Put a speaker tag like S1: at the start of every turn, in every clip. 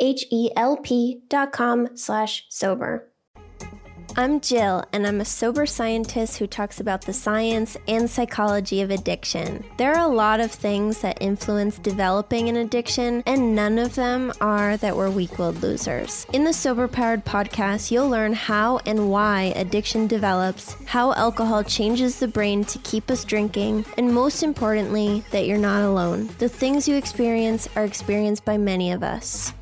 S1: H-E-L-P dot com slash sober. I'm Jill, and I'm a sober scientist who talks about the science and psychology of addiction. There are a lot of things that influence developing an addiction, and none of them are that we're weak willed losers. In the Sober Powered podcast, you'll learn how and why addiction develops, how alcohol changes the brain to keep us drinking, and most importantly, that you're not alone. The things you experience are experienced by many of us.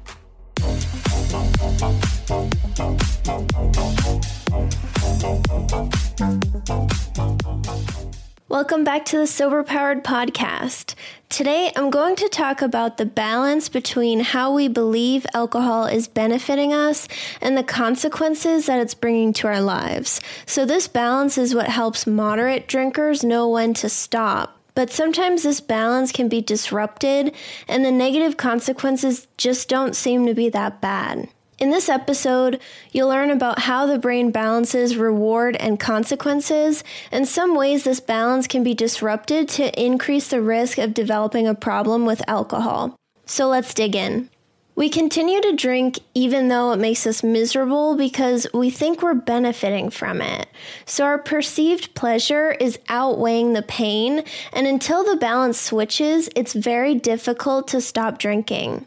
S1: Welcome back to the Sober Powered Podcast. Today I'm going to talk about the balance between how we believe alcohol is benefiting us and the consequences that it's bringing to our lives. So, this balance is what helps moderate drinkers know when to stop but sometimes this balance can be disrupted and the negative consequences just don't seem to be that bad. In this episode, you'll learn about how the brain balances reward and consequences, and some ways this balance can be disrupted to increase the risk of developing a problem with alcohol. So let's dig in. We continue to drink even though it makes us miserable because we think we're benefiting from it. So our perceived pleasure is outweighing the pain, and until the balance switches, it's very difficult to stop drinking.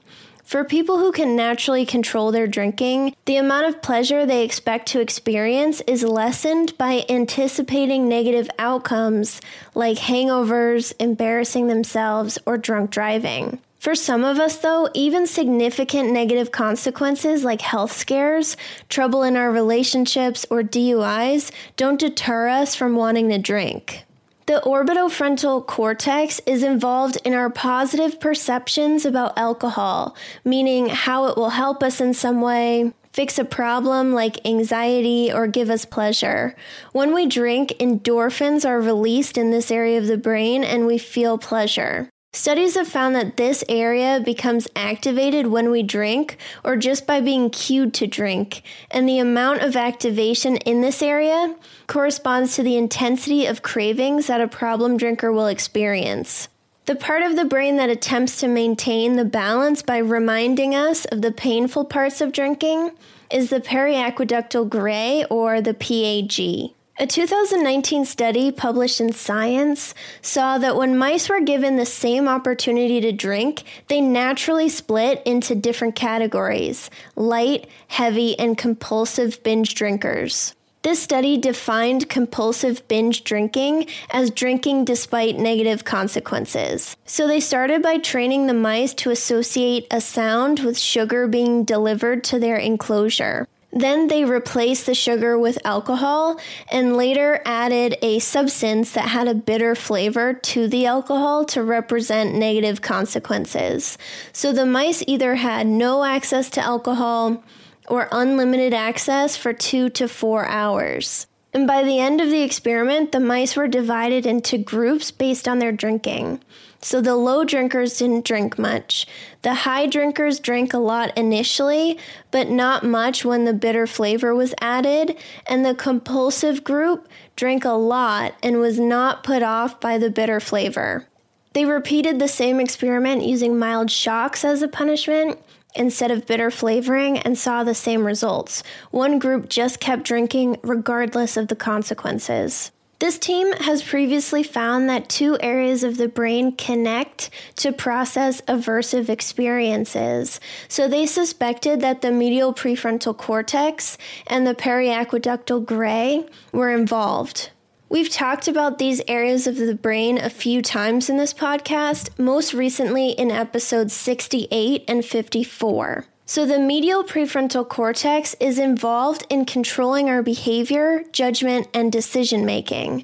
S1: For people who can naturally control their drinking, the amount of pleasure they expect to experience is lessened by anticipating negative outcomes like hangovers, embarrassing themselves, or drunk driving. For some of us, though, even significant negative consequences like health scares, trouble in our relationships, or DUIs don't deter us from wanting to drink. The orbitofrontal cortex is involved in our positive perceptions about alcohol, meaning how it will help us in some way, fix a problem like anxiety, or give us pleasure. When we drink, endorphins are released in this area of the brain and we feel pleasure. Studies have found that this area becomes activated when we drink or just by being cued to drink, and the amount of activation in this area corresponds to the intensity of cravings that a problem drinker will experience. The part of the brain that attempts to maintain the balance by reminding us of the painful parts of drinking is the periaqueductal gray or the PAG. A 2019 study published in Science saw that when mice were given the same opportunity to drink, they naturally split into different categories light, heavy, and compulsive binge drinkers. This study defined compulsive binge drinking as drinking despite negative consequences. So they started by training the mice to associate a sound with sugar being delivered to their enclosure. Then they replaced the sugar with alcohol and later added a substance that had a bitter flavor to the alcohol to represent negative consequences. So the mice either had no access to alcohol or unlimited access for two to four hours. And by the end of the experiment, the mice were divided into groups based on their drinking. So the low drinkers didn't drink much. The high drinkers drank a lot initially, but not much when the bitter flavor was added. And the compulsive group drank a lot and was not put off by the bitter flavor. They repeated the same experiment using mild shocks as a punishment instead of bitter flavoring and saw the same results. One group just kept drinking regardless of the consequences. This team has previously found that two areas of the brain connect to process aversive experiences. So they suspected that the medial prefrontal cortex and the periaqueductal gray were involved. We've talked about these areas of the brain a few times in this podcast, most recently in episodes 68 and 54. So, the medial prefrontal cortex is involved in controlling our behavior, judgment, and decision making.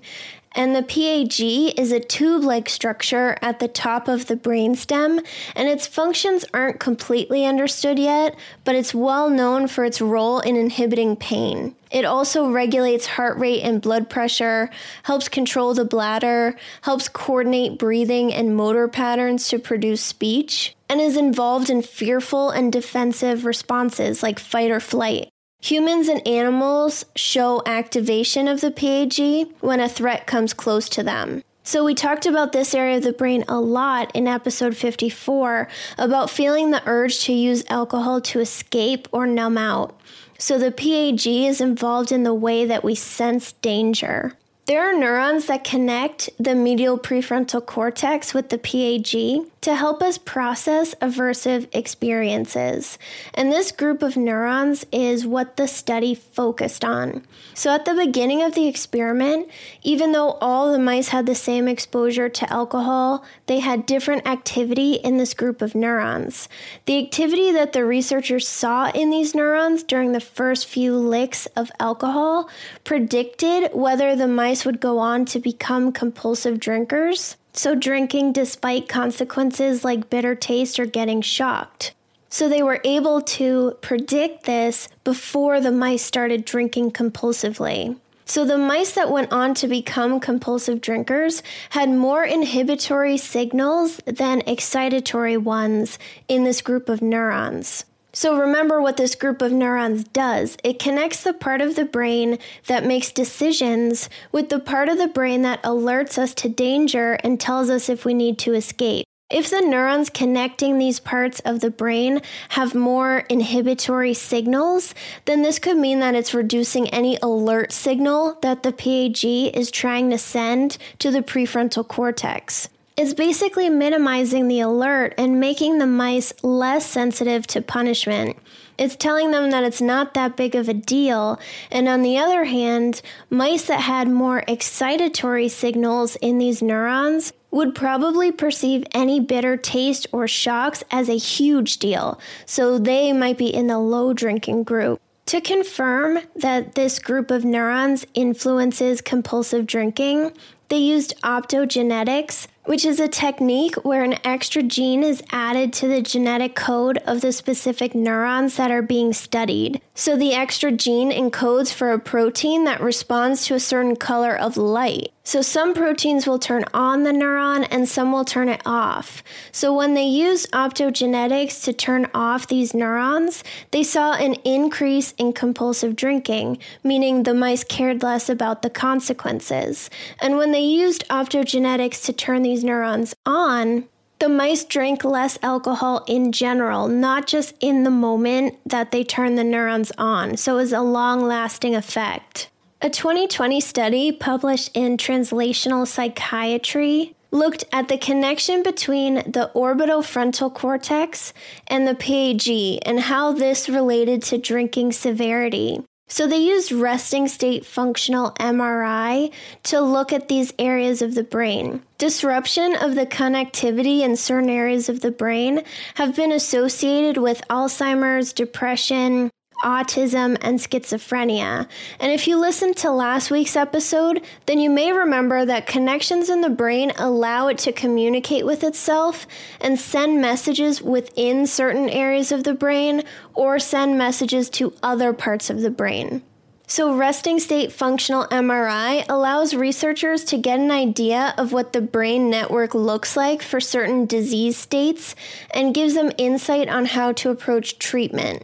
S1: And the PAG is a tube like structure at the top of the brainstem, and its functions aren't completely understood yet, but it's well known for its role in inhibiting pain. It also regulates heart rate and blood pressure, helps control the bladder, helps coordinate breathing and motor patterns to produce speech, and is involved in fearful and defensive responses like fight or flight. Humans and animals show activation of the PAG when a threat comes close to them. So, we talked about this area of the brain a lot in episode 54 about feeling the urge to use alcohol to escape or numb out. So, the PAG is involved in the way that we sense danger. There are neurons that connect the medial prefrontal cortex with the PAG to help us process aversive experiences. And this group of neurons is what the study focused on. So, at the beginning of the experiment, even though all the mice had the same exposure to alcohol, they had different activity in this group of neurons. The activity that the researchers saw in these neurons during the first few licks of alcohol predicted whether the mice would go on to become compulsive drinkers, so drinking despite consequences like bitter taste or getting shocked. So they were able to predict this before the mice started drinking compulsively. So the mice that went on to become compulsive drinkers had more inhibitory signals than excitatory ones in this group of neurons. So remember what this group of neurons does. It connects the part of the brain that makes decisions with the part of the brain that alerts us to danger and tells us if we need to escape. If the neurons connecting these parts of the brain have more inhibitory signals, then this could mean that it's reducing any alert signal that the PAG is trying to send to the prefrontal cortex. It's basically minimizing the alert and making the mice less sensitive to punishment. It's telling them that it's not that big of a deal. And on the other hand, mice that had more excitatory signals in these neurons would probably perceive any bitter taste or shocks as a huge deal. So they might be in the low drinking group. To confirm that this group of neurons influences compulsive drinking, they used optogenetics, which is a technique where an extra gene is added to the genetic code of the specific neurons that are being studied. So the extra gene encodes for a protein that responds to a certain color of light. So some proteins will turn on the neuron and some will turn it off. So when they used optogenetics to turn off these neurons, they saw an increase in compulsive drinking, meaning the mice cared less about the consequences. And when they used optogenetics to turn these neurons on, the mice drank less alcohol in general, not just in the moment that they turned the neurons on. So it was a long lasting effect. A 2020 study published in Translational Psychiatry looked at the connection between the orbitofrontal cortex and the PAG and how this related to drinking severity. So they used resting state functional MRI to look at these areas of the brain. Disruption of the connectivity in certain areas of the brain have been associated with Alzheimer's, depression, autism, and schizophrenia. And if you listened to last week's episode, then you may remember that connections in the brain allow it to communicate with itself and send messages within certain areas of the brain or send messages to other parts of the brain. So, resting state functional MRI allows researchers to get an idea of what the brain network looks like for certain disease states and gives them insight on how to approach treatment.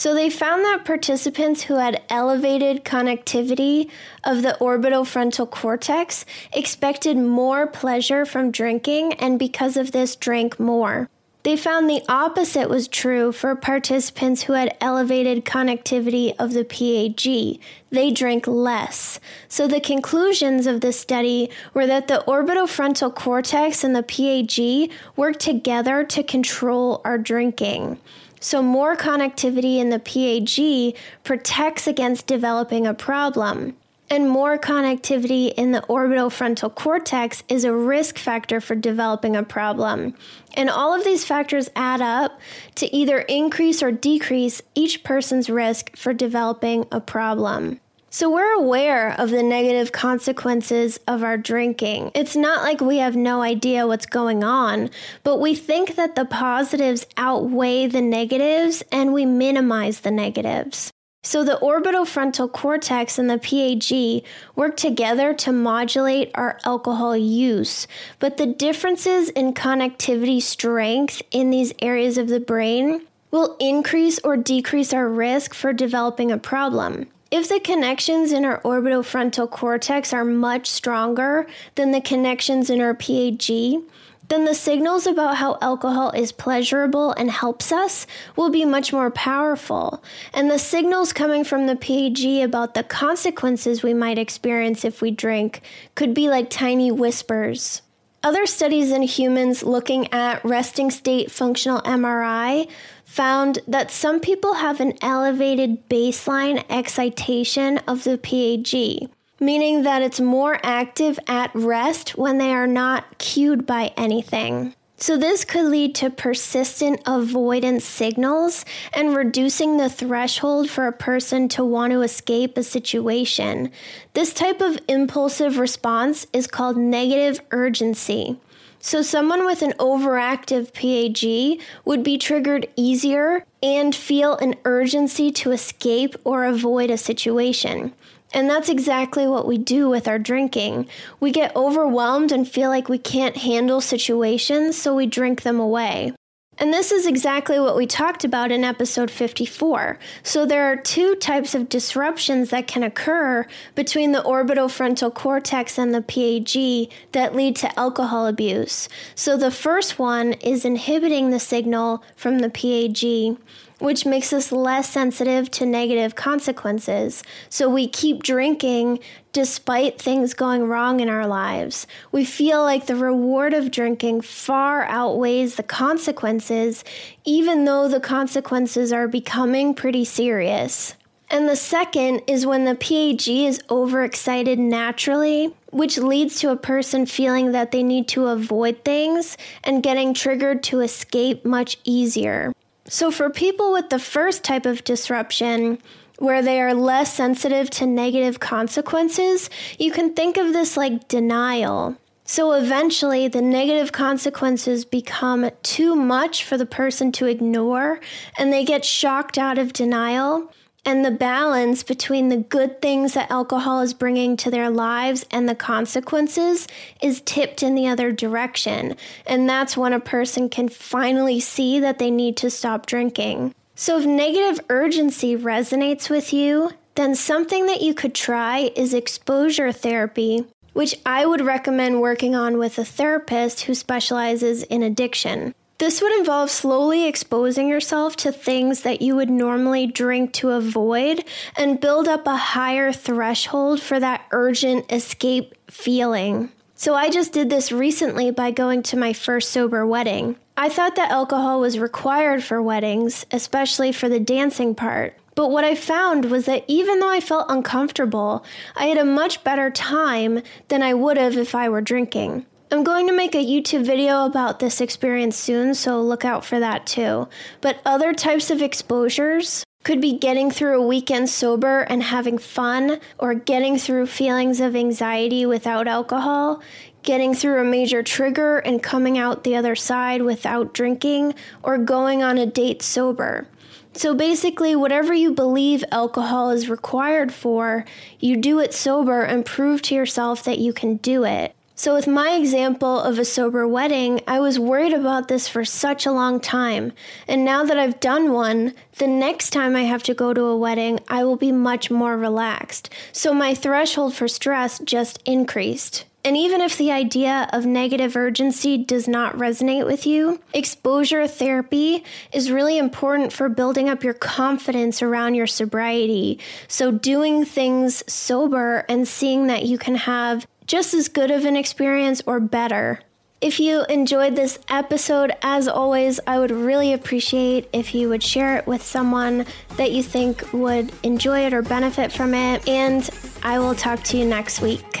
S1: So they found that participants who had elevated connectivity of the orbitofrontal cortex expected more pleasure from drinking and because of this drank more. They found the opposite was true for participants who had elevated connectivity of the PAG. They drank less. So the conclusions of the study were that the orbitofrontal cortex and the PAG work together to control our drinking. So, more connectivity in the PAG protects against developing a problem. And more connectivity in the orbitofrontal cortex is a risk factor for developing a problem. And all of these factors add up to either increase or decrease each person's risk for developing a problem. So we're aware of the negative consequences of our drinking. It's not like we have no idea what's going on, but we think that the positives outweigh the negatives and we minimize the negatives. So the orbitofrontal cortex and the PAG work together to modulate our alcohol use, but the differences in connectivity strength in these areas of the brain will increase or decrease our risk for developing a problem. If the connections in our orbitofrontal cortex are much stronger than the connections in our PAG, then the signals about how alcohol is pleasurable and helps us will be much more powerful. And the signals coming from the PAG about the consequences we might experience if we drink could be like tiny whispers. Other studies in humans looking at resting state functional MRI found that some people have an elevated baseline excitation of the PAG, meaning that it's more active at rest when they are not cued by anything. So, this could lead to persistent avoidance signals and reducing the threshold for a person to want to escape a situation. This type of impulsive response is called negative urgency. So, someone with an overactive PAG would be triggered easier and feel an urgency to escape or avoid a situation. And that's exactly what we do with our drinking. We get overwhelmed and feel like we can't handle situations, so we drink them away. And this is exactly what we talked about in episode 54. So there are two types of disruptions that can occur between the orbitofrontal cortex and the PAG that lead to alcohol abuse. So the first one is inhibiting the signal from the PAG which makes us less sensitive to negative consequences. So we keep drinking despite things going wrong in our lives. We feel like the reward of drinking far outweighs the consequences, even though the consequences are becoming pretty serious. And the second is when the PAG is overexcited naturally, which leads to a person feeling that they need to avoid things and getting triggered to escape much easier. So, for people with the first type of disruption, where they are less sensitive to negative consequences, you can think of this like denial. So eventually, the negative consequences become too much for the person to ignore, and they get shocked out of denial. And the balance between the good things that alcohol is bringing to their lives and the consequences is tipped in the other direction. And that's when a person can finally see that they need to stop drinking. So, if negative urgency resonates with you, then something that you could try is exposure therapy, which I would recommend working on with a therapist who specializes in addiction. This would involve slowly exposing yourself to things that you would normally drink to avoid and build up a higher threshold for that urgent escape feeling. So, I just did this recently by going to my first sober wedding. I thought that alcohol was required for weddings, especially for the dancing part. But what I found was that even though I felt uncomfortable, I had a much better time than I would have if I were drinking. I'm going to make a YouTube video about this experience soon, so look out for that too. But other types of exposures could be getting through a weekend sober and having fun, or getting through feelings of anxiety without alcohol, getting through a major trigger and coming out the other side without drinking, or going on a date sober. So basically, whatever you believe alcohol is required for, you do it sober and prove to yourself that you can do it. So, with my example of a sober wedding, I was worried about this for such a long time. And now that I've done one, the next time I have to go to a wedding, I will be much more relaxed. So, my threshold for stress just increased. And even if the idea of negative urgency does not resonate with you, exposure therapy is really important for building up your confidence around your sobriety. So, doing things sober and seeing that you can have just as good of an experience or better. If you enjoyed this episode, as always, I would really appreciate if you would share it with someone that you think would enjoy it or benefit from it. And I will talk to you next week.